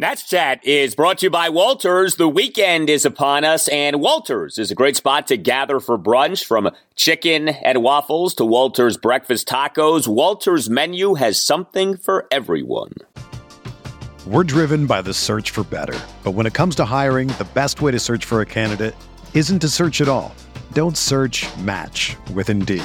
Nats Chat is brought to you by Walters. The weekend is upon us, and Walters is a great spot to gather for brunch from chicken and waffles to Walters breakfast tacos. Walters' menu has something for everyone. We're driven by the search for better. But when it comes to hiring, the best way to search for a candidate isn't to search at all. Don't search match with Indeed.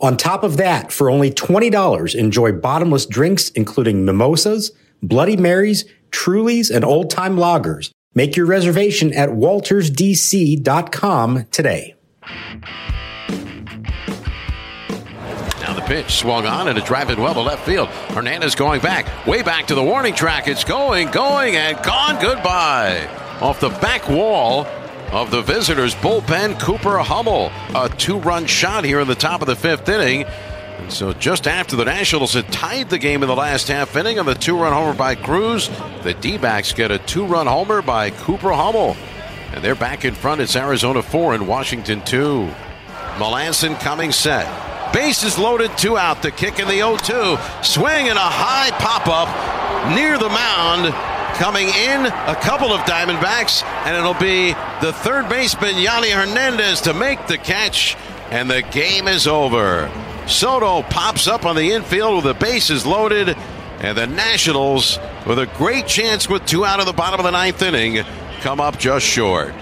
On top of that, for only $20, enjoy bottomless drinks including mimosas, Bloody Marys, Trulies, and old time lagers. Make your reservation at waltersdc.com today. Now the pitch swung on and it drive it well to left field. Hernandez going back, way back to the warning track. It's going, going, and gone. Goodbye. Off the back wall of the visitors' bullpen, Cooper Hummel. A two run shot here in the top of the fifth inning. And so just after the Nationals had tied the game in the last half inning on the two run homer by Cruz, the D backs get a two run homer by Cooper Hummel. And they're back in front. It's Arizona 4 and Washington 2. Melancon coming set. Bases loaded, two out. The kick in the 0 2. Swing and a high pop up near the mound. Coming in, a couple of Diamondbacks, and it'll be the third baseman, Yonny Hernandez, to make the catch, and the game is over. Soto pops up on the infield with the bases loaded, and the Nationals, with a great chance with two out of the bottom of the ninth inning, come up just short.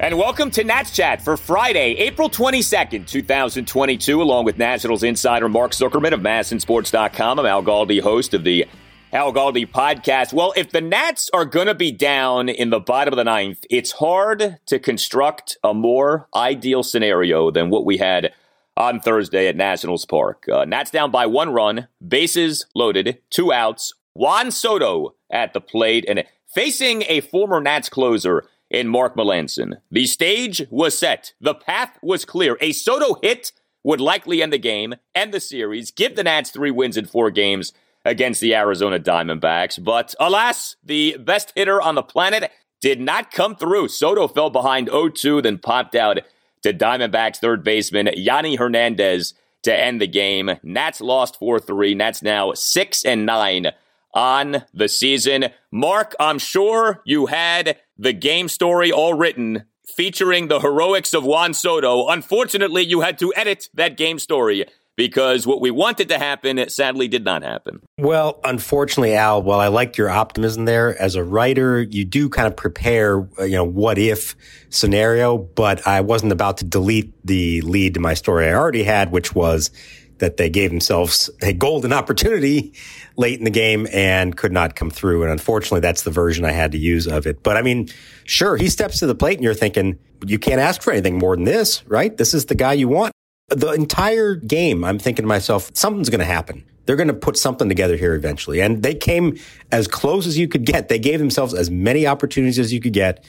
And welcome to Nats Chat for Friday, April 22nd, 2022, along with Nationals insider Mark Zuckerman of MASNsports.com. I'm Al Galdi, host of the Al Galdi podcast. Well, if the Nats are going to be down in the bottom of the ninth, it's hard to construct a more ideal scenario than what we had on Thursday at Nationals Park. Uh, Nats down by one run, bases loaded, two outs. Juan Soto at the plate and facing a former Nats closer in Mark Melancon. The stage was set. The path was clear. A Soto hit would likely end the game, end the series, give the Nats three wins in four games against the Arizona Diamondbacks. But alas, the best hitter on the planet did not come through. Soto fell behind 0-2, then popped out to Diamondbacks third baseman Yonny Hernandez to end the game. Nats lost 4-3. Nats now 6 and 9 on the season. Mark, I'm sure you had the game story all written featuring the heroics of Juan Soto. Unfortunately, you had to edit that game story because what we wanted to happen it sadly did not happen. Well, unfortunately, Al, while I liked your optimism there, as a writer, you do kind of prepare, uh, you know, what if scenario, but I wasn't about to delete the lead to my story I already had, which was that they gave themselves a golden opportunity late in the game and could not come through. And unfortunately, that's the version I had to use of it. But I mean, sure, he steps to the plate and you're thinking, you can't ask for anything more than this, right? This is the guy you want the entire game, I'm thinking to myself, something's going to happen. They're going to put something together here eventually. And they came as close as you could get. They gave themselves as many opportunities as you could get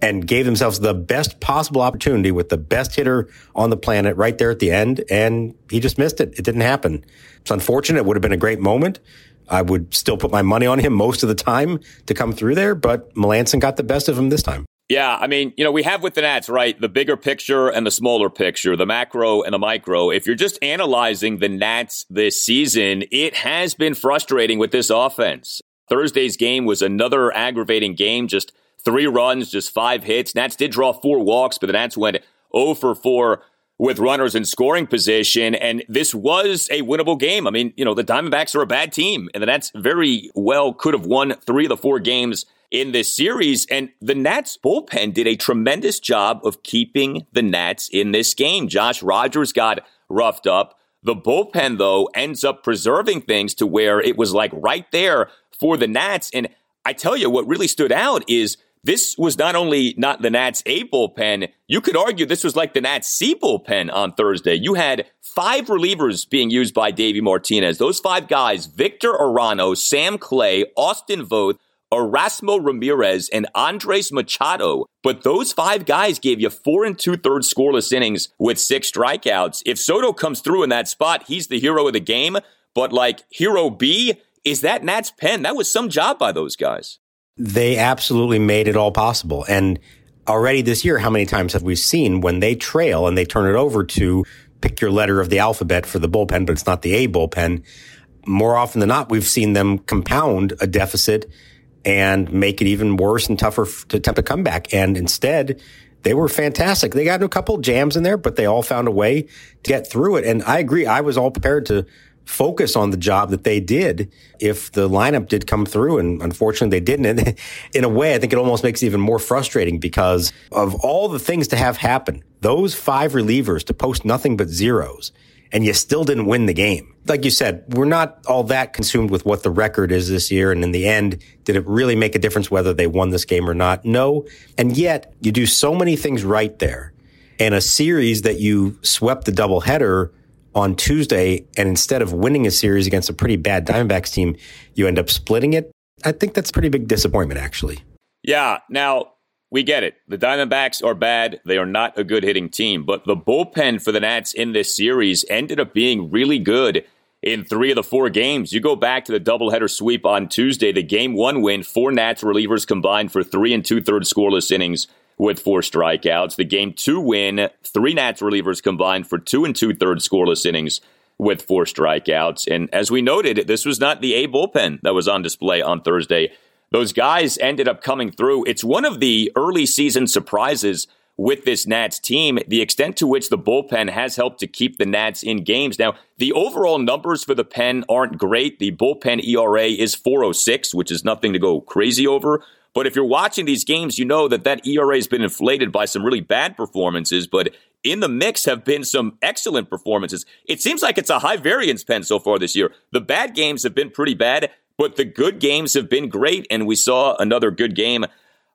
and gave themselves the best possible opportunity with the best hitter on the planet right there at the end. And he just missed it. It didn't happen. It's unfortunate. It would have been a great moment. I would still put my money on him most of the time to come through there, but Melancon got the best of him this time. Yeah, I mean, you know, we have with the Nats, right? The bigger picture and the smaller picture, the macro and the micro. If you're just analyzing the Nats this season, it has been frustrating with this offense. Thursday's game was another aggravating game, just three runs, just five hits. Nats did draw four walks, but the Nats went 0 for 4 with runners in scoring position. And this was a winnable game. I mean, you know, the Diamondbacks are a bad team, and the Nats very well could have won three of the four games in this series. And the Nats bullpen did a tremendous job of keeping the Nats in this game. Josh Rogers got roughed up. The bullpen, though, ends up preserving things to where it was like right there for the Nats. And I tell you, what really stood out is this was not only not the Nats A bullpen, you could argue this was like the Nats C bullpen on Thursday. You had five relievers being used by Davey Martinez. Those five guys, Victor Arano, Sam Clay, Austin Voth, Erasmo Ramirez, and Andres Machado. But those five guys gave you four and two thirds scoreless innings with six strikeouts. If Soto comes through in that spot, he's the hero of the game. But like hero B, is that Nats pen? That was some job by those guys they absolutely made it all possible. And already this year, how many times have we seen when they trail and they turn it over to pick your letter of the alphabet for the bullpen, but it's not the A bullpen? More often than not, we've seen them compound a deficit and make it even worse and tougher to attempt a comeback. And instead, they were fantastic. They got a couple jams in there, but they all found a way to get through it. And I agree. I was all prepared to focus on the job that they did if the lineup did come through. And unfortunately, they didn't. And in a way, I think it almost makes it even more frustrating because of all the things to have happen. Those five relievers to post nothing but zeros and you still didn't win the game. Like you said, we're not all that consumed with what the record is this year. And in the end, did it really make a difference whether they won this game or not? No. And yet you do so many things right there. And a series that you swept the doubleheader on Tuesday, and instead of winning a series against a pretty bad Diamondbacks team, you end up splitting it. I think that's pretty big disappointment, actually. Yeah. Now, we get it. The Diamondbacks are bad. They are not a good hitting team. But the bullpen for the Nats in this series ended up being really good in three of the four games. You go back to the doubleheader sweep on Tuesday, the game one win, four Nats relievers combined for three and two thirds scoreless innings with four strikeouts. The game two win, three Nats relievers combined for two and two thirds scoreless innings with four strikeouts. And as we noted, this was not the A bullpen that was on display on Thursday. Those guys ended up coming through. It's one of the early season surprises with this Nats team, the extent to which the bullpen has helped to keep the Nats in games. Now, the overall numbers for the pen aren't great. The bullpen ERA is 406, which is nothing to go crazy over. But if you're watching these games, you know that that ERA has been inflated by some really bad performances, but in the mix have been some excellent performances. It seems like it's a high variance pen so far this year. The bad games have been pretty bad, but the good games have been great. And we saw another good game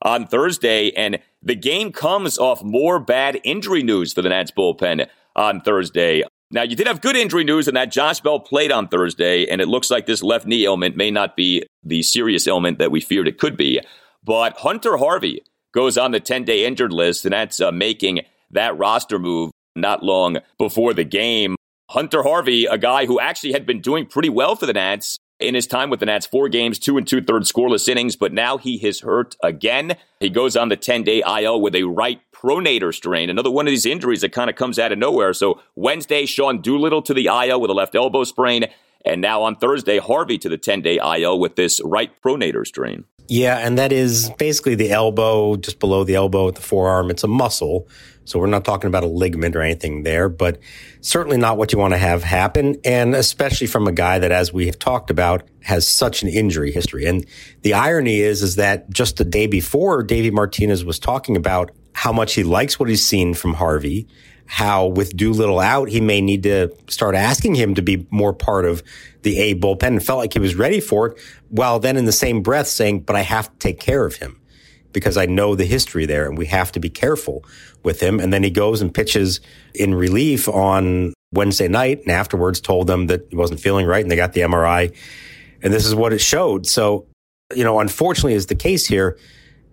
on Thursday. And the game comes off more bad injury news for the Nats bullpen on Thursday. Now, you did have good injury news in that Josh Bell played on Thursday, and it looks like this left knee ailment may not be the serious ailment that we feared it could be. But Hunter Harvey goes on the 10 day injured list, and that's uh, making that roster move not long before the game. Hunter Harvey, a guy who actually had been doing pretty well for the Nats in his time with the Nats, four games, two and two thirds scoreless innings, but now he is hurt again. He goes on the 10 day IL with a right pronator strain, another one of these injuries that kind of comes out of nowhere. So Wednesday, Sean Doolittle to the IL with a left elbow sprain. And now on Thursday, Harvey to the 10 day IL with this right pronator strain. Yeah, and that is basically the elbow, just below the elbow at the forearm. It's a muscle. So we're not talking about a ligament or anything there, but certainly not what you want to have happen. And especially from a guy that, as we have talked about, has such an injury history. And the irony is, is that just the day before, Davey Martinez was talking about how much he likes what he's seen from Harvey how with Doolittle out, he may need to start asking him to be more part of the A bullpen and felt like he was ready for it, while then in the same breath saying, but I have to take care of him because I know the history there and we have to be careful with him. And then he goes and pitches in relief on Wednesday night and afterwards told them that he wasn't feeling right and they got the MRI. And this is what it showed. So, you know, unfortunately is the case here.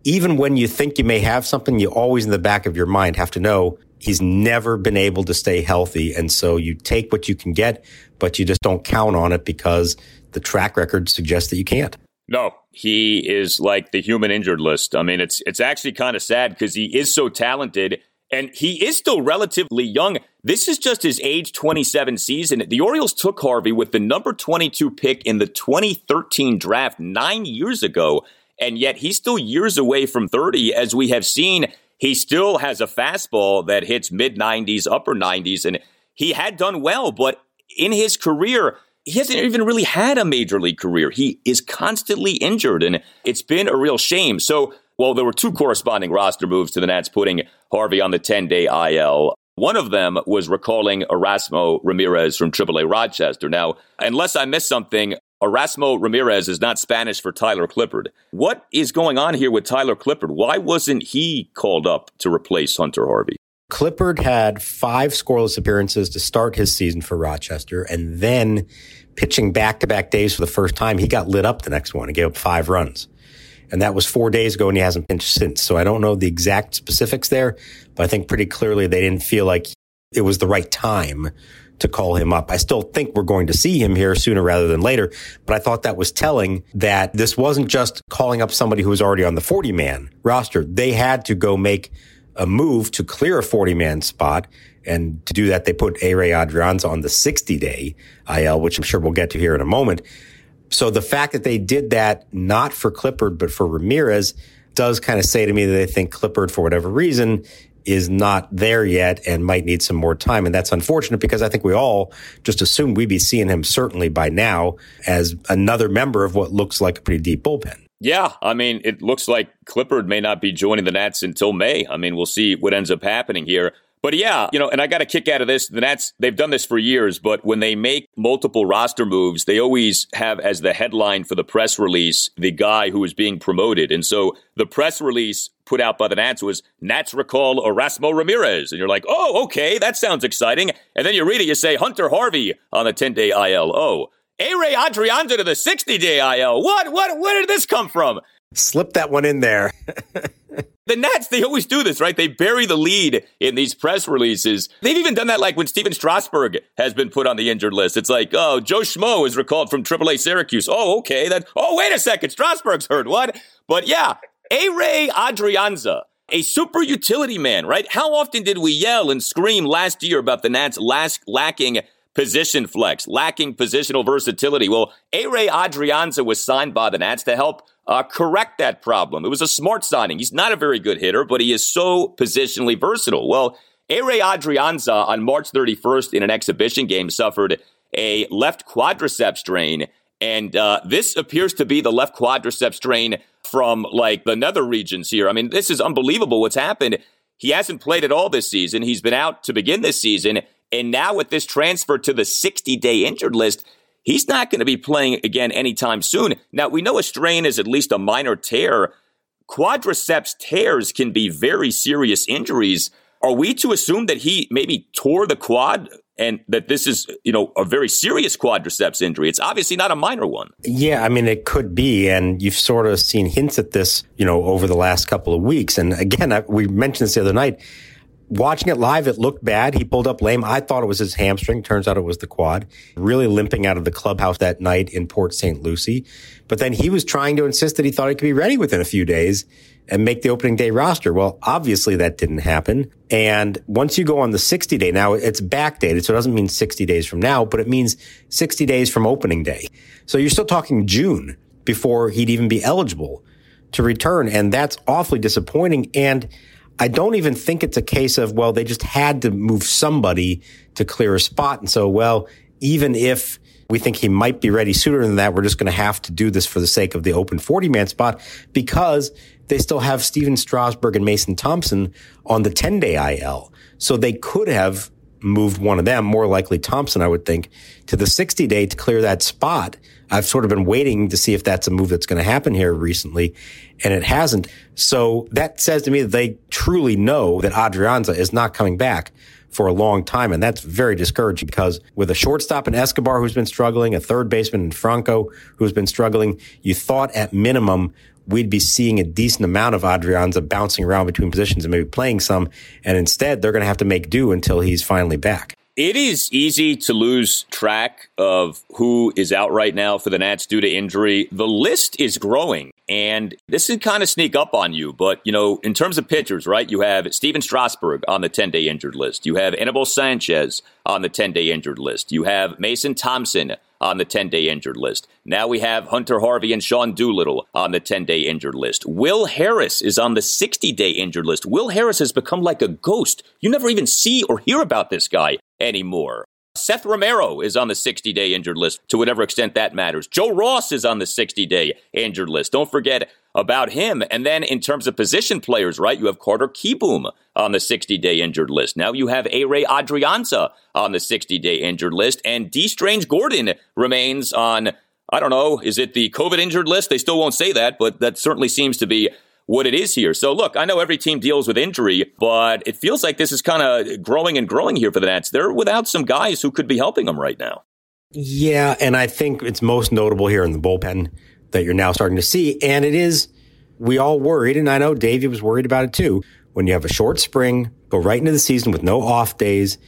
Even when you think you may have something, you always in the back of your mind have to know he's never been able to stay healthy. And so you take what you can get, but you just don't count on it because the track record suggests that you can't. No, he is like the human injured list. I mean, it's it's actually kind of sad because he is so talented and he is still relatively young. This is just his age 27 season. The Orioles took Harvey with the number 22 pick in the 2013 draft 9 years ago, and yet he's still years away from 30 as we have seen he still has a fastball that hits mid 90s, upper 90s, and he had done well, but in his career, he hasn't even really had a major league career. He is constantly injured, and it's been a real shame. So, well, there were two corresponding roster moves to the Nats putting Harvey on the 10 day IL. One of them was recalling Erasmo Ramirez from AAA Rochester. Now, unless I missed something, Erasmo Ramirez is not Spanish for Tyler Clippard. What is going on here with Tyler Clippard? Why wasn't he called up to replace Hunter Harvey? Clippard had five scoreless appearances to start his season for Rochester, and then pitching back to back days for the first time, he got lit up the next one and gave up five runs. And that was four days ago, and he hasn't pitched since. So I don't know the exact specifics there, but I think pretty clearly they didn't feel like it was the right time to call him up. I still think we're going to see him here sooner rather than later, but I thought that was telling that this wasn't just calling up somebody who was already on the 40 man roster. They had to go make a move to clear a 40 man spot. And to do that, they put Ehire Adrianza on the 60 day IL, which I'm sure we'll get to here in a moment. So the fact that they did that not for Clippard, but for Ramirez does kind of say to me that they think Clippard, for whatever reason, is not there yet and might need some more time. And that's unfortunate because I think we all just assumed we'd be seeing him certainly by now as another member of what looks like a pretty deep bullpen. Yeah, I mean, it looks like Clippard may not be joining the Nats until May. I mean, we'll see what ends up happening here. But yeah, you know, and I got a kick out of this. The Nats, they've done this for years, but when they make multiple roster moves, they always have as the headline for the press release the guy who is being promoted. And so the press release put out by the Nats was Nats recall Erasmo Ramirez. And you're like, oh, okay, that sounds exciting. And then you read it, you say Hunter Harvey on the 10 day IL. Oh, Ehire Adrianza to the 60 day IL. What, what, where did this come from? Slip that one in there. the Nats, they always do this, right? They bury the lead in these press releases. They've even done that like when Stephen Strasburg has been put on the injured list. It's like, oh, Joe Schmo is recalled from AAA Syracuse. Oh, okay. That, oh, wait a second. Strasburg's hurt. What? But yeah, Ehire Adrianza, a super utility man, right? How often did we yell and scream last year about the Nats last lacking position flex, lacking positional versatility. Well, Ehire Adrianza was signed by the Nats to help uh, correct that problem. It was a smart signing. He's not a very good hitter, but he is so positionally versatile. Well, Ehire Adrianza on March 31st in an exhibition game suffered a left quadriceps strain. And uh, this appears to be the left quadriceps strain from like the nether regions here. I mean, this is unbelievable what's happened. He hasn't played at all this season. He's been out to begin this season. And now with this transfer to the 60 day injured list, he's not going to be playing again anytime soon. Now, we know a strain is at least a minor tear. Quadriceps tears can be very serious injuries. Are we to assume that he maybe tore the quad and that this is, you know, a very serious quadriceps injury? It's obviously not a minor one. Yeah, I mean, it could be. And you've sort of seen hints at this, you know, over the last couple of weeks. And again, I, we mentioned this the other night watching it live, it looked bad. He pulled up lame. I thought it was his hamstring. Turns out it was the quad. Really limping out of the clubhouse that night in Port St. Lucie. But then he was trying to insist that he thought he could be ready within a few days and make the opening day roster. Well, obviously that didn't happen. And once you go on the 60 day, now it's backdated. So it doesn't mean 60 days from now, but it means 60 days from opening day. So you're still talking June before he'd even be eligible to return. And that's awfully disappointing. And I don't even think it's a case of, well, they just had to move somebody to clear a spot. And so, well, even if we think he might be ready sooner than that, we're just going to have to do this for the sake of the open 40 man spot because they still have Stephen Strasburg and Mason Thompson on the 10 day IL. So they could have moved one of them, more likely Thompson, I would think, to the 60 day to clear that spot. I've sort of been waiting to see if that's a move that's going to happen here recently, and it hasn't. So that says to me that they truly know that Adrianza is not coming back for a long time. And that's very discouraging because with a shortstop in Escobar who's been struggling, a third baseman in Franco who's been struggling, you thought at minimum we'd be seeing a decent amount of Adrianza bouncing around between positions and maybe playing some. And instead, they're going to have to make do until he's finally back. It is easy to lose track of who is out right now for the Nats due to injury. The list is growing, and this can kind of sneak up on you. But, you know, in terms of pitchers, right, you have Stephen Strasburg on the 10 day injured list. You have Anibal Sanchez on the 10 day injured list. You have Mason Thompson on the 10 day injured list. Now we have Hunter Harvey and Sean Doolittle on the 10 day injured list. Will Harris is on the 60 day injured list. Will Harris has become like a ghost. You never even see or hear about this guy anymore. Seth Romero is on the 60 day injured list to whatever extent that matters. Joe Ross is on the 60 day injured list. Don't forget about him. And then in terms of position players, right, you have Carter Kieboom on the 60 day injured list. Now you have Ehire Adrianza on the 60 day injured list. And Dee Strange-Gordon remains on, I don't know, is it the COVID injured list? They still won't say that, but that certainly seems to be what it is here. So look, I know every team deals with injury, but it feels like this is kind of growing and growing here for the Nats. They're without some guys who could be helping them right now. Yeah, and I think it's most notable here in the bullpen that you're now starting to see. And it is, we all worried, and I know Davey was worried about it too. When you have a short spring, go right into the season with no off days,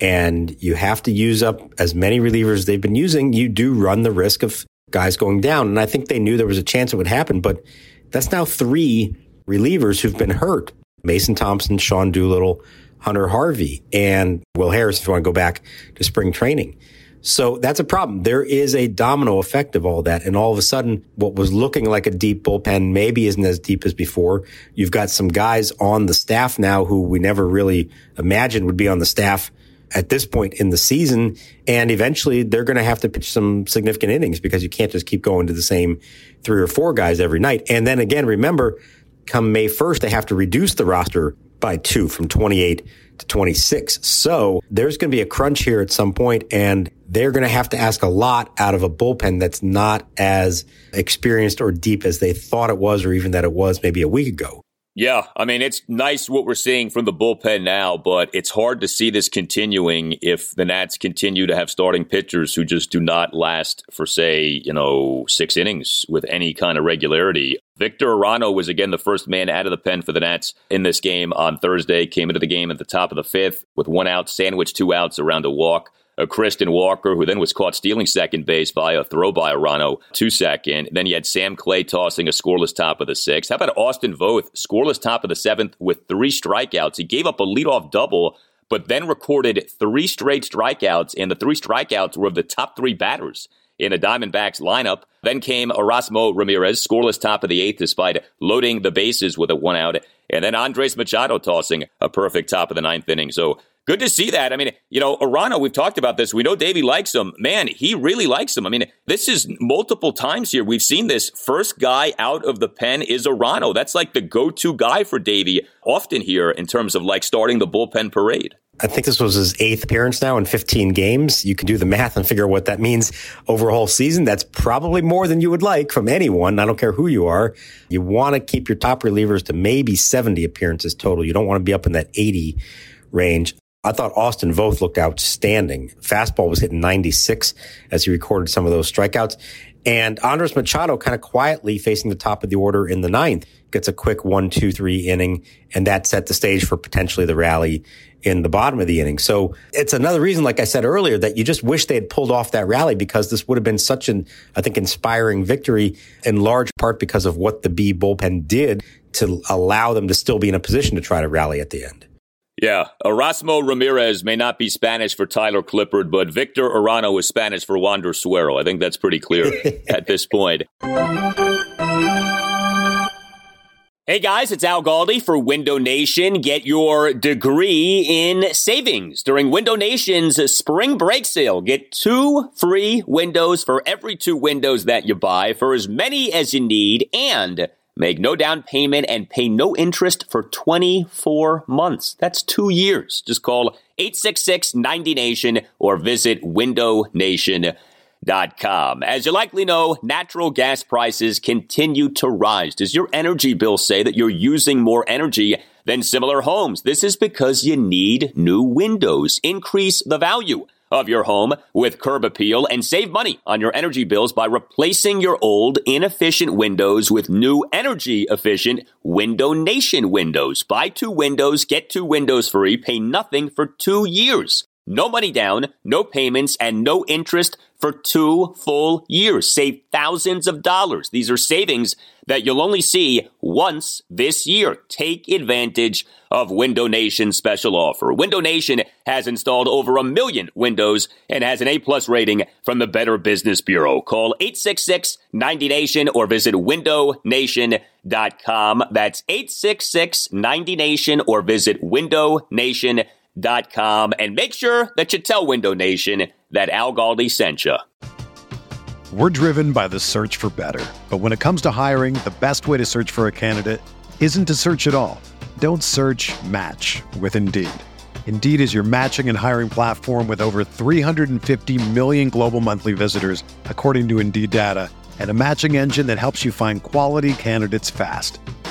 and you have to use up as many relievers they've been using, you do run the risk of guys going down. And I think they knew there was a chance it would happen, but that's now three relievers who've been hurt. Mason Thompson, Sean Doolittle, Hunter Harvey, and Will Harris, if you want to go back to spring training. So that's a problem. There is a domino effect of all that. And all of a sudden, what was looking like a deep bullpen maybe isn't as deep as before. You've got some guys on the staff now who we never really imagined would be on the staff at this point in the season. And eventually they're going to have to pitch some significant innings because you can't just keep going to the same three or four guys every night. And then again, remember, come May 1st, they have to reduce the roster by two from 28 to 26. So there's going to be a crunch here at some point and they're going to have to ask a lot out of a bullpen that's not as experienced or deep as they thought it was or even that it was maybe a week ago. Yeah, I mean, it's nice what we're seeing from the bullpen now, but it's hard to see this continuing if the Nats continue to have starting pitchers who just do not last for, say, you know, six innings with any kind of regularity. Victor Arano was again the first man out of the pen for the Nats in this game on Thursday. Came into the game at the top of the fifth with one out, sandwich two outs around a walk a Christian Walker, who then was caught stealing second base by a throw by Arano to second. Then you had Sam Clay tossing a scoreless top of the sixth. How about Austin Voth, scoreless top of the seventh with three strikeouts? He gave up a leadoff double, but then recorded three straight strikeouts, and the three strikeouts were of the top three batters in the Diamondbacks lineup. Then came Erasmo Ramirez, scoreless top of the eighth despite loading the bases with a one out. And then Andres Machado tossing a perfect top of the ninth inning. So good to see that. I mean, you know, Arano, we've talked about this. We know Davey likes him. Man, he really likes him. I mean, this is multiple times here. We've seen this. First guy out of the pen is Arano. That's like the go to guy for Davey often here in terms of like starting the bullpen parade. I think this was his eighth appearance now in 15 games. You can do the math and figure out what that means over a whole season. That's probably more than you would like from anyone. I don't care who you are. You want to keep your top relievers to maybe 70 appearances total. You don't want to be up in that 80 range. I thought Austin Voth looked outstanding. Fastball was hitting 96 as he recorded some of those strikeouts. And Andres Machado kind of quietly facing the top of the order in the ninth gets a quick one, two, three inning. And that set the stage for potentially the rally in the bottom of the inning. So it's another reason, like I said earlier, that you just wish they had pulled off that rally because this would have been such an, I think, inspiring victory in large part because of what the B bullpen did to allow them to still be in a position to try to rally at the end. Yeah, Erasmo Ramirez may not be Spanish for Tyler Clippard, but Victor Arano is Spanish for Wander Suero. I think that's pretty clear at this point. Hey guys, it's Al Galdi for Window Nation. Get your degree in savings during Window Nation's spring break sale. Get two free windows for every two windows that you buy for as many as you need and Make no down payment and pay no interest for 24 months. That's two years. Just call 866 90 Nation or visit windownation.com. As you likely know, natural gas prices continue to rise. Does your energy bill say that you're using more energy than similar homes? This is because you need new windows. Increase the value of your home with Curb Appeal and save money on your energy bills by replacing your old inefficient windows with new energy efficient Window Nation windows. Buy two windows, get two windows free, pay nothing for two years. No money down, no payments, and no interest for two full years. Save thousands of dollars. These are savings that you'll only see once this year. Take advantage of Window Nation's special offer. Window Nation has installed over a million windows and has an A plus rating from the Better Business Bureau. Call 866 90 Nation or visit windownation.com. That's 866 90 Nation or visit windownation.com windownation.com and make sure that you tell Window Nation that Al Galdi sent you. We're driven by the search for better. But when it comes to hiring, the best way to search for a candidate isn't to search at all. Don't search match with Indeed. Indeed is your matching and hiring platform with over 350 million global monthly visitors, according to Indeed data, and a matching engine that helps you find quality candidates fast.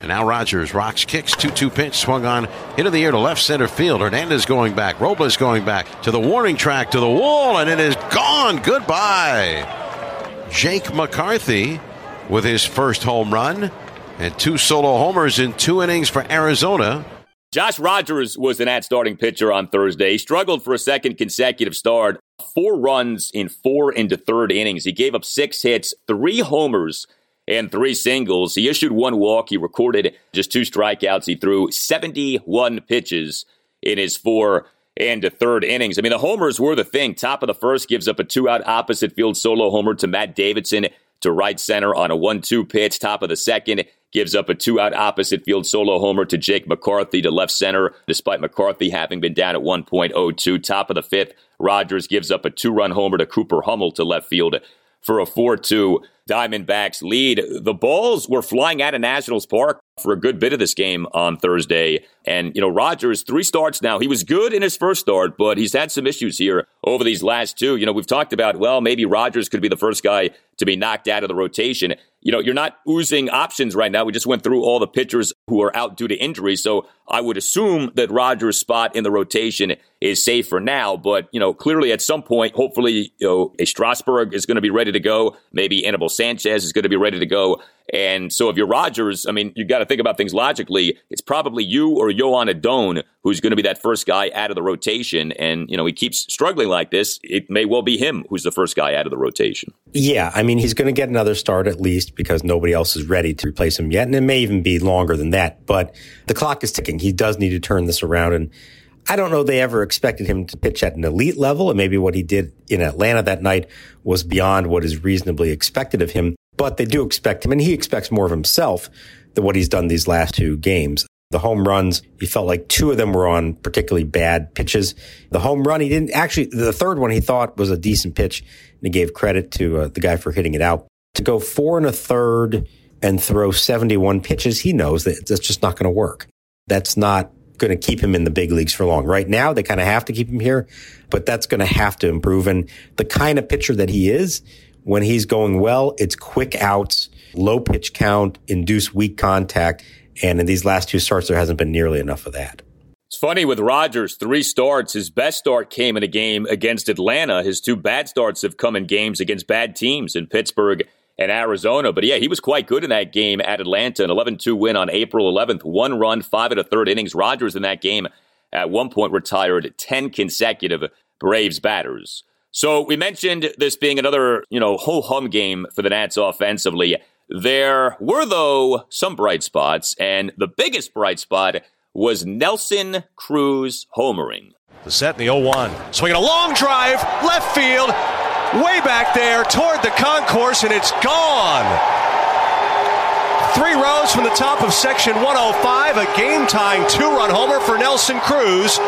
And now Rogers rocks, kicks, 2 2 pitch, swung on into the air to left center field. Hernandez going back, Robles going back to the warning track, to the wall, and it is gone. Goodbye. Jake McCarthy with his first home run and two solo homers in two innings for Arizona. Josh Rogers was an at starting pitcher on Thursday. He struggled for a second consecutive start. Four runs in four into third innings. He gave up six hits, three homers, and three singles. He issued one walk. He recorded just two strikeouts. He threw 71 pitches in his four and a third innings. I mean, the homers were the thing. Top of the first gives up a two out opposite field solo homer to Matt Davidson to right center on a 1 2 pitch. Top of the second gives up a two out opposite field solo homer to Jake McCarthy to left center, despite McCarthy having been down at 1.02. Top of the fifth, Rogers gives up a two run homer to Cooper Hummel to left field for a 4 2 Diamondbacks lead. The balls were flying out of Nationals Park for a good bit of this game on Thursday. And, you know, Rogers, three starts now. He was good in his first start, but he's had some issues here over these last two. You know, we've talked about, well, maybe Rogers could be the first guy to be knocked out of the rotation. You know, you're not oozing options right now. We just went through all the pitchers who are out due to injury. So I would assume that Rogers' spot in the rotation is safe for now. But, you know, clearly at some point, hopefully, you know, a Strasburg is going to be ready to go. Maybe Anibal Sanchez is going to be ready to go. And so if you're Rogers, I mean, you've got to think about things logically. It's probably you or Joan Adon who's going to be that first guy out of the rotation. And, you know, he keeps struggling like this. It may well be him who's the first guy out of the rotation. Yeah. I mean, he's going to get another start at least because nobody else is ready to replace him yet. And it may even be longer than that. But the clock is ticking. He does need to turn this around. And I don't know they ever expected him to pitch at an elite level. And maybe what he did in Atlanta that night was beyond what is reasonably expected of him but they do expect him, and he expects more of himself than what he's done these last two games. The home runs, he felt like two of them were on particularly bad pitches. The home run, he didn't actually, the third one he thought was a decent pitch, and he gave credit to uh, the guy for hitting it out. To go four and a third and throw 71 pitches, he knows that that's just not going to work. That's not going to keep him in the big leagues for long. Right now, they kind of have to keep him here, but that's going to have to improve. And the kind of pitcher that he is, when he's going well, it's quick outs, low pitch count, induce weak contact. And in these last two starts, there hasn't been nearly enough of that. It's funny with Rogers, three starts. His best start came in a game against Atlanta. His two bad starts have come in games against bad teams in Pittsburgh and Arizona. But yeah, he was quite good in that game at Atlanta. An 11 2 win on April 11th. One run, five and a third innings. Rogers in that game at one point retired 10 consecutive Braves batters. So we mentioned this being another, you know, ho hum game for the Nats offensively. There were, though, some bright spots, and the biggest bright spot was Nelson Cruz homering. The set in the 0 1. Swinging a long drive, left field. Way back there toward the concourse, and it's gone. Three rows from the top of section 105, a game tying two run homer for Nelson Cruz.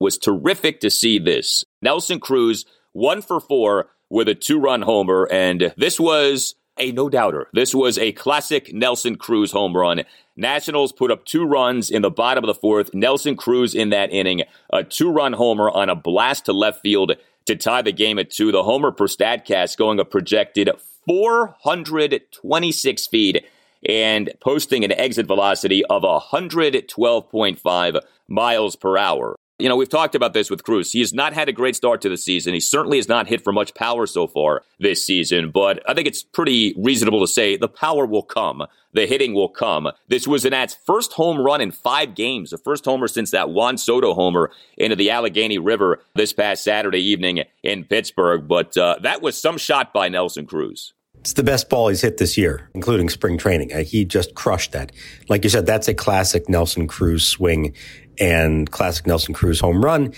Was terrific to see this. Nelson Cruz, one for four with a two run homer, and this was a no doubter. This was a classic Nelson Cruz home run. Nationals put up two runs in the bottom of the fourth. Nelson Cruz in that inning, a two run homer on a blast to left field to tie the game at two. The homer per Statcast going a projected 426 feet and posting an exit velocity of 112.5 miles per hour. You know, we've talked about this with Cruz. He has not had a great start to the season. He certainly has not hit for much power so far this season, but I think it's pretty reasonable to say the power will come. The hitting will come. This was an Nats' first home run in five games, the first homer since that Juan Soto homer into the Allegheny River this past Saturday evening in Pittsburgh. But uh, that was some shot by Nelson Cruz. It's the best ball he's hit this year, including spring training. Uh, he just crushed that. Like you said, that's a classic Nelson Cruz swing and classic Nelson Cruz home run.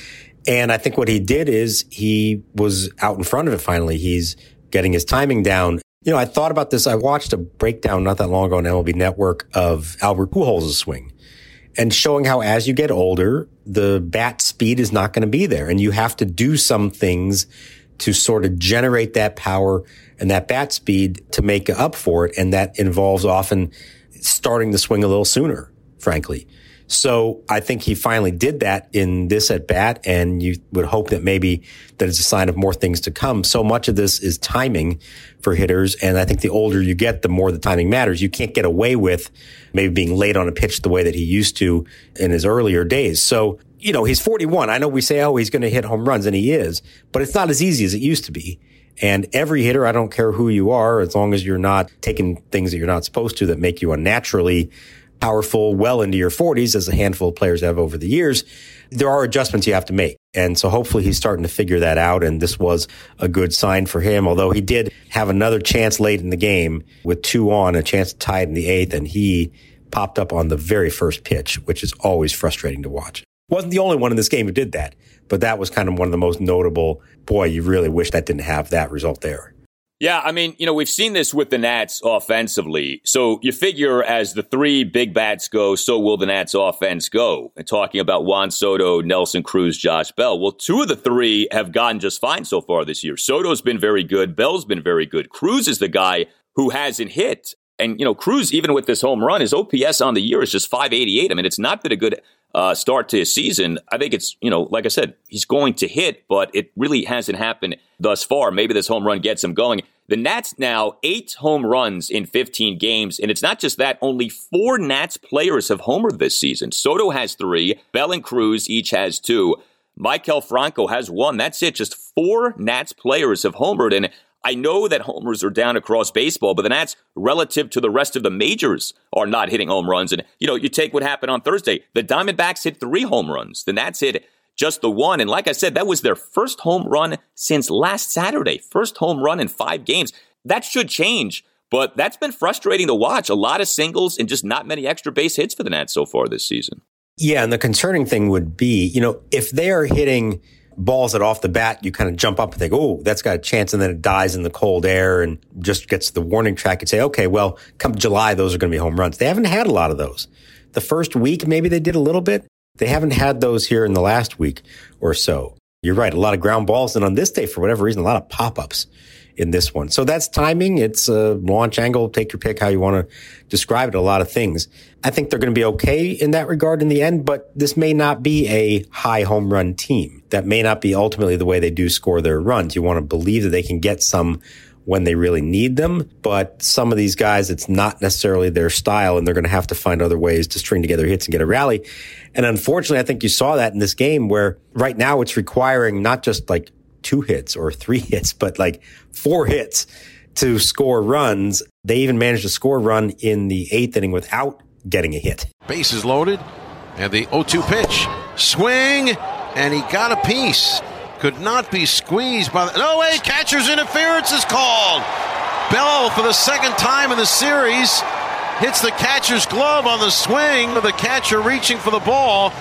And I think what he did is he was out in front of it finally. He's getting his timing down. You know, I thought about this. I watched a breakdown not that long ago on MLB Network of Albert Pujols' swing and showing how as you get older, the bat speed is not going to be there and you have to do some things to sort of generate that power and that bat speed to make up for it. And that involves often starting the swing a little sooner, frankly. So I think he finally did that in this at bat, and you would hope that maybe that is a sign of more things to come. So much of this is timing for hitters, and I think the older you get, the more the timing matters. You can't get away with maybe being late on a pitch the way that he used to in his earlier days. So you know he's 41. I know we say, oh, he's going to hit home runs, and he is, but it's not as easy as it used to be. And every hitter, I don't care who you are, as long as you're not taking things that you're not supposed to that make you unnaturally powerful well into your 40s, as a handful of players have over the years, there are adjustments you have to make. And so hopefully he's starting to figure that out. And this was a good sign for him, although he did have another chance late in the game with two on, a chance to tie it in the eighth. And he popped up on the very first pitch, which is always frustrating to watch. Wasn't the only one in this game who did that, but that was kind of one of the most notable. Boy, you really wish that didn't have that result there. Yeah, I mean, you know, we've seen this with the Nats offensively. So you figure as the three big bats go, so will the Nats offense go. And talking about Juan Soto, Nelson Cruz, Josh Bell. Well, two of the three have gone just fine so far this year. Soto's been very good. Bell's been very good. Cruz is the guy who hasn't hit. And, you know, Cruz, even with this home run, his OPS on the year is just 588. I mean, it's not been a good uh, start to his season. I think it's, you know, like I said, he's going to hit, but it really hasn't happened thus far. Maybe this home run gets him going. The Nats now eight home runs in 15 games. And it's not just that, only four Nats players have homered this season. Soto has three, Bell and Cruz each has two. Maikel Franco has one. That's it. Just four Nats players have homered. And I know that homers are down across baseball, but the Nats, relative to the rest of the majors, are not hitting home runs. And, you know, you take what happened on Thursday. The Diamondbacks hit three home runs. The Nats hit just the one. And like I said, that was their first home run since last Saturday. First home run in five games. That should change. But that's been frustrating to watch. A lot of singles and just not many extra base hits for the Nats so far this season. Yeah. And the concerning thing would be, you know, if they are hitting balls that off the bat, you kind of jump up and think, oh, that's got a chance. And then it dies in the cold air and just gets the warning track and say, okay, well, come July, those are going to be home runs. They haven't had a lot of those. The first week, maybe they did a little bit. They haven't had those here in the last week or so. You're right. A lot of ground balls. And on this day, for whatever reason, a lot of pop ups in this one. So that's timing. It's a launch angle. Take your pick how you want to describe it. A lot of things. I think they're going to be okay in that regard in the end, but this may not be a high home run team. That may not be ultimately the way they do score their runs. You want to believe that they can get some when they really need them. But some of these guys, it's not necessarily their style and they're going to have to find other ways to string together hits and get a rally. And unfortunately, I think you saw that in this game where right now it's requiring not just like two hits or three hits, but like four hits to score runs. They even managed to score a run in the eighth inning without getting a hit. Bases loaded, and the 0 2 pitch. Swing, and he got a piece. Could not be squeezed by the. No way, catcher's interference is called. Bell, for the second time in the series, hits the catcher's glove on the swing. The catcher reaching for the ball.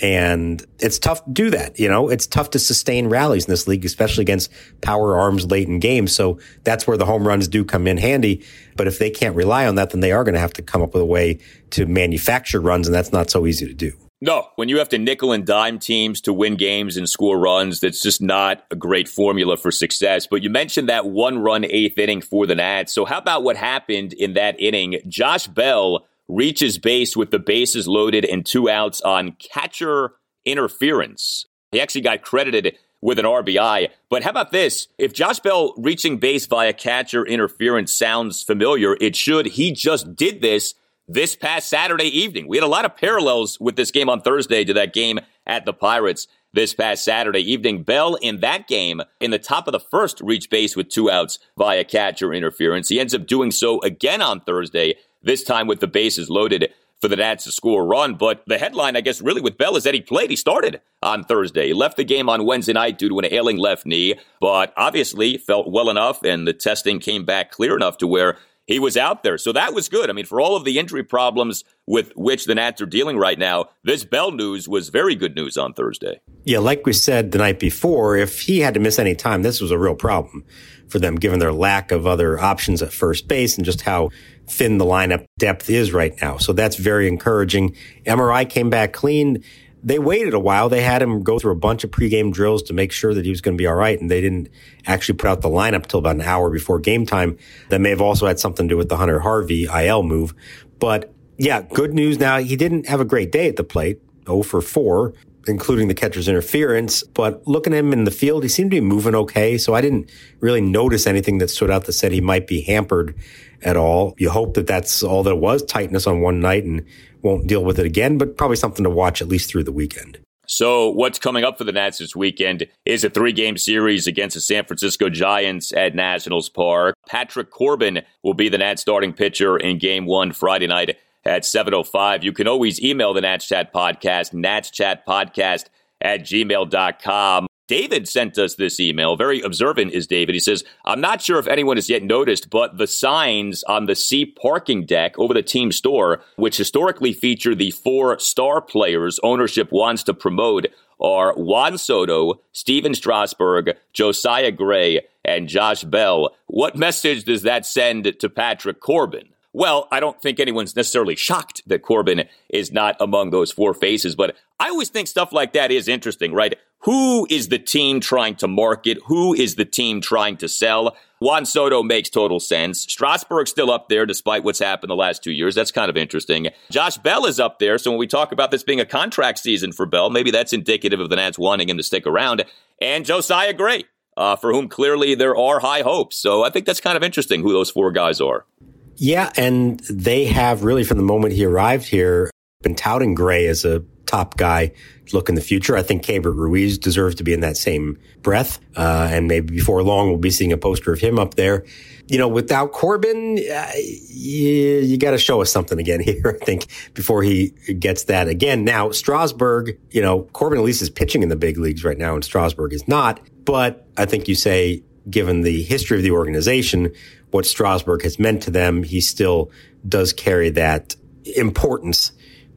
And it's tough to do that. You know, it's tough to sustain rallies in this league, especially against power arms late in games. So that's where the home runs do come in handy. But if they can't rely on that, then they are going to have to come up with a way to manufacture runs. And that's not so easy to do. No, when you have to nickel and dime teams to win games and score runs, that's just not a great formula for success. But you mentioned that one run eighth inning for the Nats. So how about what happened in that inning? Josh Bell reaches base with the bases loaded and two outs on catcher interference. He actually got credited with an RBI. But how about this? If Josh Bell reaching base via catcher interference sounds familiar, it should. He just did this this past Saturday evening. We had a lot of parallels with this game on Thursday to that game at the Pirates this past Saturday evening. Bell in that game in the top of the first reached base with two outs via catcher interference. He ends up doing so again on Thursday, this time with the bases loaded for the Nats to score a run. But the headline, I guess, really with Bell is that he played. He started on Thursday. He left the game on Wednesday night due to an ailing left knee, but obviously felt well enough and the testing came back clear enough to where he was out there. So that was good. I mean, for all of the injury problems with which the Nats are dealing right now, this Bell news was very good news on Thursday. Yeah, like we said the night before, if he had to miss any time, this was a real problem for them, given their lack of other options at first base and just how thin the lineup depth is right now. So that's very encouraging. MRI came back clean they waited a while. They had him go through a bunch of pregame drills to make sure that he was going to be all right. And they didn't actually put out the lineup till about an hour before game time. That may have also had something to do with the Hunter Harvey IL move. But yeah, good news now. He didn't have a great day at the plate. 0 for 4, including the catcher's interference. But looking at him in the field, he seemed to be moving okay. So I didn't really notice anything that stood out that said he might be hampered at all. You hope that that's all there was tightness on one night and won't deal with it again, but probably something to watch at least through the weekend. So, what's coming up for the Nats this weekend is a three game series against the San Francisco Giants at Nationals Park. Patrick Corbin will be the Nats starting pitcher in game one Friday night at 7.05. You can always email the Nats Chat Podcast, natschatpodcast at gmail.com. David sent us this email. Very observant is David. He says, I'm not sure if anyone has yet noticed, but the signs on the C parking deck over the team store, which historically feature the four star players ownership wants to promote, are Juan Soto, Stephen Strasburg, Josiah Gray, and Josh Bell. What message does that send to Patrick Corbin? Well, I don't think anyone's necessarily shocked that Corbin is not among those four faces, but I always think stuff like that is interesting, right? Who is the team trying to market? Who is the team trying to sell? Juan Soto makes total sense. Strasburg's still up there despite what's happened the last two years. That's kind of interesting. Josh Bell is up there. So when we talk about this being a contract season for Bell, maybe that's indicative of the Nats wanting him to stick around. And Josiah Gray, uh, for whom clearly there are high hopes. So I think that's kind of interesting who those four guys are. Yeah. And they have really, from the moment he arrived here, been touting Gray as a top guy look in the future. I think Keibert Ruiz deserves to be in that same breath. Uh, and maybe before long, we'll be seeing a poster of him up there. You know, without Corbin, uh, you, you got to show us something again here, I think, before he gets that again. Now, Strasburg, you know, Corbin at least is pitching in the big leagues right now, and Strasburg is not. But I think you say, given the history of the organization, what Strasburg has meant to them, he still does carry that importance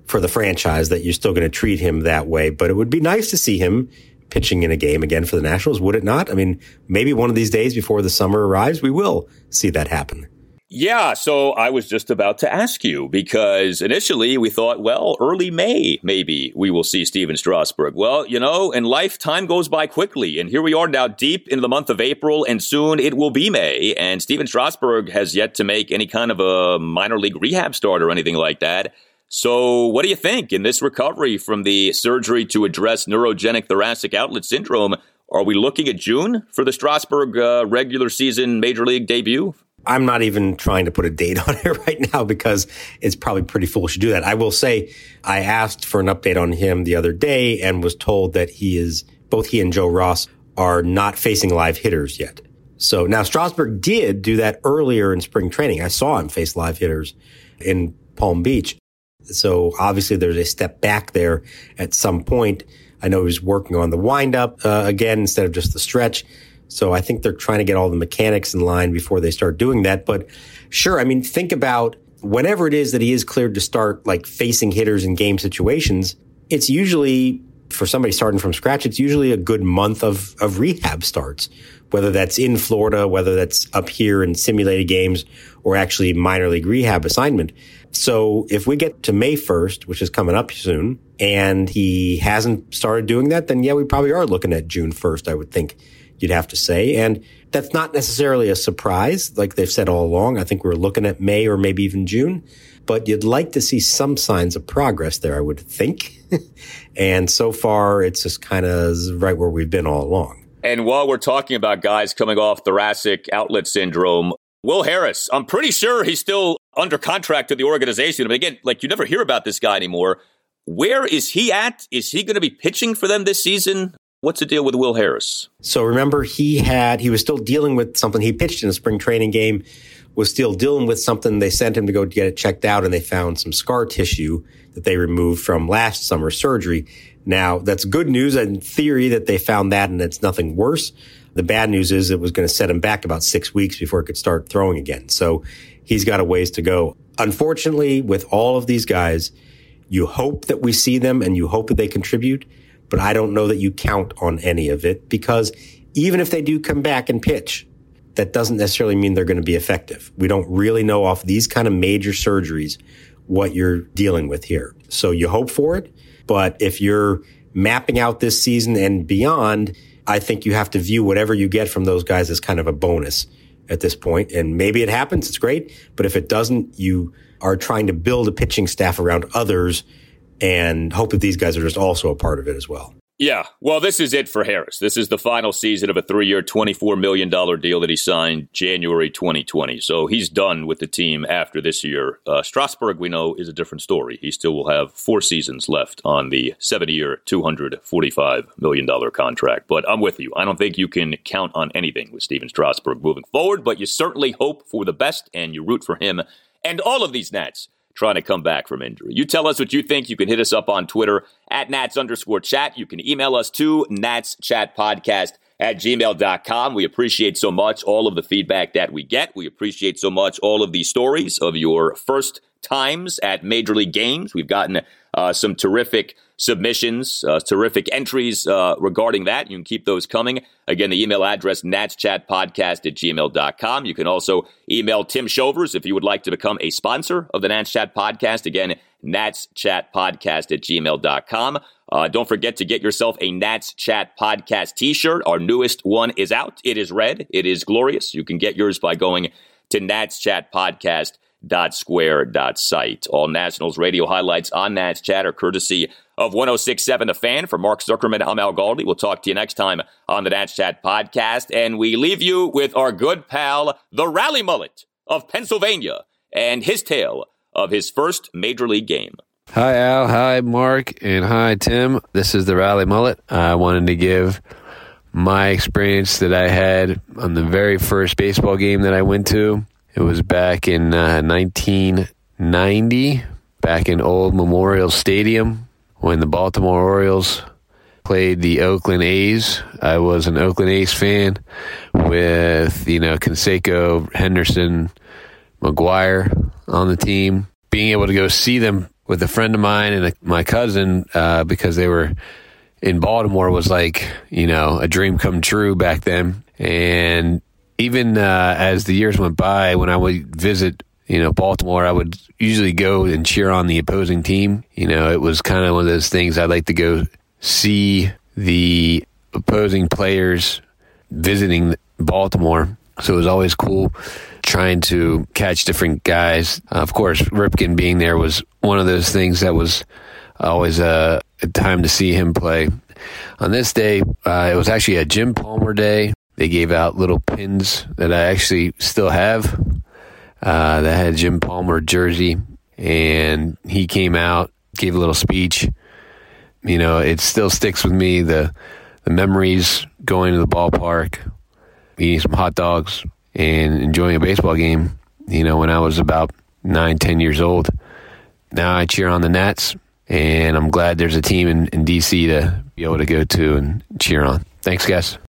for the franchise that you're still going to treat him that way. But it would be nice to see him pitching in a game again for the Nationals, would it not? I mean, maybe one of these days before the summer arrives, we will see that happen. Yeah, so I was just about to ask you because initially we thought, well, early May, maybe we will see Stephen Strasburg. Well, you know, in life, time goes by quickly. And here we are now deep into the month of April, and soon it will be May. And Stephen Strasburg has yet to make any kind of a minor league rehab start or anything like that. So, what do you think in this recovery from the surgery to address neurogenic thoracic outlet syndrome? Are we looking at June for the Strasburg uh, regular season major league debut? I'm not even trying to put a date on it right now because it's probably pretty foolish to do that. I will say I asked for an update on him the other day and was told that he is both he and Joe Ross are not facing live hitters yet. So now Strasburg did do that earlier in spring training. I saw him face live hitters in Palm Beach. So obviously there's a step back there at some point. I know he's working on the windup uh, again instead of just the stretch. So I think they're trying to get all the mechanics in line before they start doing that. But sure, I mean, think about whenever it is that he is cleared to start like facing hitters in game situations, it's usually for somebody starting from scratch, it's usually a good month of, of rehab starts, whether that's in Florida, whether that's up here in simulated games or actually minor league rehab assignment. So if we get to May 1st, which is coming up soon, and he hasn't started doing that, then yeah, we probably are looking at June 1st, I would think you'd have to say. And that's not necessarily a surprise, like they've said all along. I think we're looking at May or maybe even June, but you'd like to see some signs of progress there, I would think. and so far, it's just kind of right where we've been all along. And while we're talking about guys coming off thoracic outlet syndrome, Will Harris, I'm pretty sure he's still under contract to the organization. But again, like you never hear about this guy anymore. Where is he at? Is he going to be pitching for them this season? What's the deal with Will Harris? So remember, he had, he was still dealing with something. He pitched in a spring training game, was still dealing with something. They sent him to go get it checked out and they found some scar tissue that they removed from last summer's surgery. Now, that's good news in theory that they found that and it's nothing worse. The bad news is it was going to set him back about six weeks before he could start throwing again. So he's got a ways to go. Unfortunately, with all of these guys, you hope that we see them and you hope that they contribute, but I don't know that you count on any of it because even if they do come back and pitch, that doesn't necessarily mean they're going to be effective. We don't really know off these kind of major surgeries what you're dealing with here. So you hope for it, but if you're mapping out this season and beyond, I think you have to view whatever you get from those guys as kind of a bonus at this point. And maybe it happens. It's great. But if it doesn't, you are trying to build a pitching staff around others and hope that these guys are just also a part of it as well. Yeah. Well, this is it for Harris. This is the final season of a three year, $24 million deal that he signed January 2020. So he's done with the team after this year. Uh, Strasburg, we know, is a different story. He still will have four seasons left on the 70 year, $245 million contract. But I'm with you. I don't think you can count on anything with Stephen Strasburg moving forward, but you certainly hope for the best and you root for him and all of these Nats trying to come back from injury. You tell us what you think. You can hit us up on Twitter at Nats underscore chat. You can email us to Nats Chat Podcast at gmail.com. We appreciate so much all of the feedback that we get. We appreciate so much all of the stories of your first times at Major League games. We've gotten uh, some terrific submissions, uh, terrific entries uh, regarding that. You can keep those coming. Again, the email address, natschatpodcast at gmail.com. You can also email Tim Shovers if you would like to become a sponsor of the Nats Chat Podcast. Again, natschatpodcast at gmail.com. Uh, don't forget to get yourself a Nats Chat Podcast t-shirt. Our newest one is out. It is red. It is glorious. You can get yours by going to Nats Chat Podcast dot square dot site. All Nationals radio highlights on Nats Chat are courtesy of 1067 The Fan. For Mark Zuckerman, I'm Al Galdi. We'll talk to you next time on the Nats Chat podcast. And we leave you with our good pal, the Rally Mullet of Pennsylvania, and his tale of his first major league game. Hi, Al. Hi, Mark. And hi, Tim. This is the Rally Mullet. I wanted to give my experience that I had on the very first baseball game that I went to. It was back in uh, 1990, back in Old Memorial Stadium when the Baltimore Orioles played the Oakland A's. I was an Oakland A's fan with, you know, Canseco, Henderson, McGwire on the team. Being able to go see them with a friend of mine and a, my cousin uh, because they were in Baltimore was like, you know, a dream come true back then. And even uh, as the years went by, when I would visit, you know, Baltimore, I would usually go and cheer on the opposing team. You know, it was kind of one of those things I'd like to go see the opposing players visiting Baltimore. So it was always cool trying to catch different guys. Uh, of course, Ripken being there was one of those things that was always a, a time to see him play. On this day, uh, it was actually a Jim Palmer day. They gave out little pins that I actually still have uh, that had Jim Palmer jersey, and he came out, gave a little speech. You know, it still sticks with me the the memories going to the ballpark, eating some hot dogs, and enjoying a baseball game. You know, when I was about nine, ten years old. Now I cheer on the Nats, and I'm glad there's a team in, in DC to be able to go to and cheer on. Thanks, guys.